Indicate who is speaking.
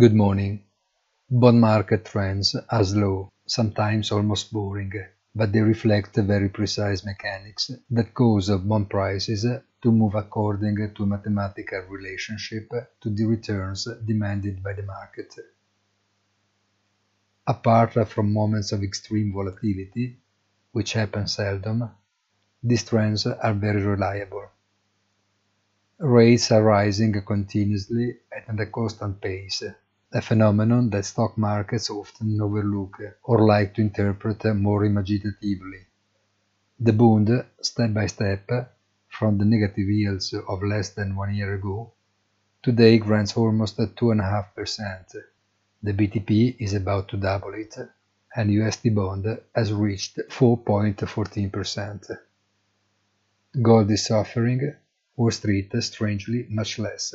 Speaker 1: Good morning. Bond market trends are slow, sometimes almost boring, but they reflect very precise mechanics that cause bond prices to move according to a mathematical relationship to the returns demanded by the market. Apart from moments of extreme volatility, which happen seldom, these trends are very reliable. Rates are rising continuously at a constant pace, a phenomenon that stock markets often overlook or like to interpret more imaginatively. The Bund, step by step, from the negative yields of less than one year ago, today grants almost 2.5%. The BTP is about to double it, and USD bond has reached 4.14%. Gold is suffering, Wall Street strangely much less.